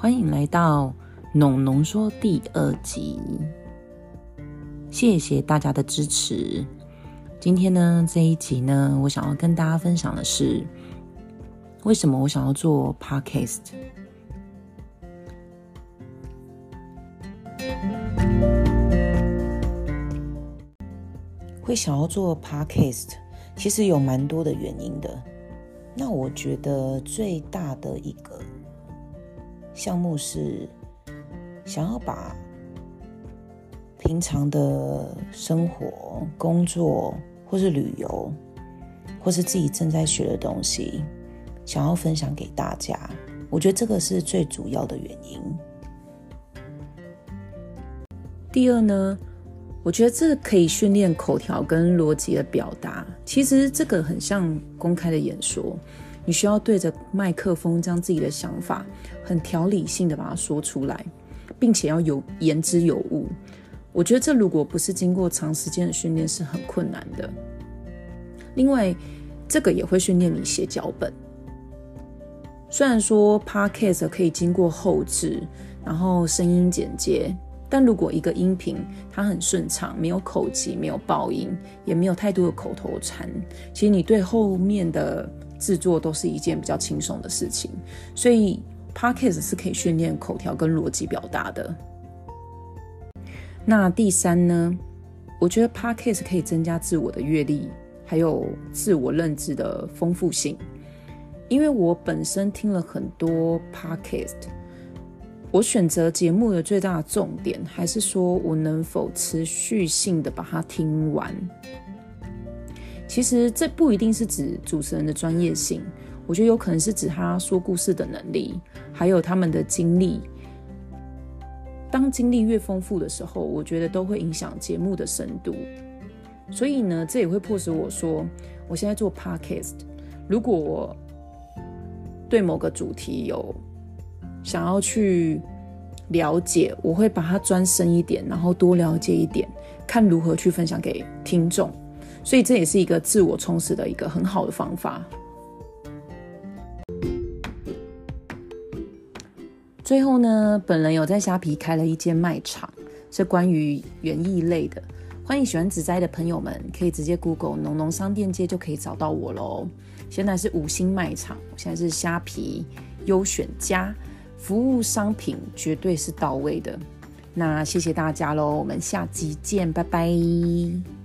欢迎来到农农说第二集，谢谢大家的支持。今天呢，这一集呢，我想要跟大家分享的是，为什么我想要做 podcast。会想要做 podcast，其实有蛮多的原因的。那我觉得最大的一个。项目是想要把平常的生活、工作，或是旅游，或是自己正在学的东西，想要分享给大家。我觉得这个是最主要的原因。第二呢，我觉得这可以训练口条跟逻辑的表达。其实这个很像公开的演说。你需要对着麦克风，将自己的想法很条理性的把它说出来，并且要有言之有物。我觉得这如果不是经过长时间的训练，是很困难的。另外，这个也会训练你写脚本。虽然说 podcast 可以经过后置，然后声音剪接，但如果一个音频它很顺畅，没有口疾，没有爆音，也没有太多的口头禅，其实你对后面的。制作都是一件比较轻松的事情，所以 podcast 是可以训练口条跟逻辑表达的。那第三呢？我觉得 podcast 可以增加自我的阅历，还有自我认知的丰富性。因为我本身听了很多 podcast，我选择节目的最大的重点还是说我能否持续性的把它听完。其实这不一定是指主持人的专业性，我觉得有可能是指他说故事的能力，还有他们的经历。当经历越丰富的时候，我觉得都会影响节目的深度。所以呢，这也会迫使我说，我现在做 podcast，如果我对某个主题有想要去了解，我会把它钻深一点，然后多了解一点，看如何去分享给听众。所以这也是一个自我充实的一个很好的方法。最后呢，本人有在虾皮开了一间卖场，是关于园艺类的。欢迎喜欢植栽的朋友们，可以直接 Google“ 农农商店街”就可以找到我喽。现在是五星卖场，现在是虾皮优选家，服务商品绝对是到位的。那谢谢大家喽，我们下集见，拜拜。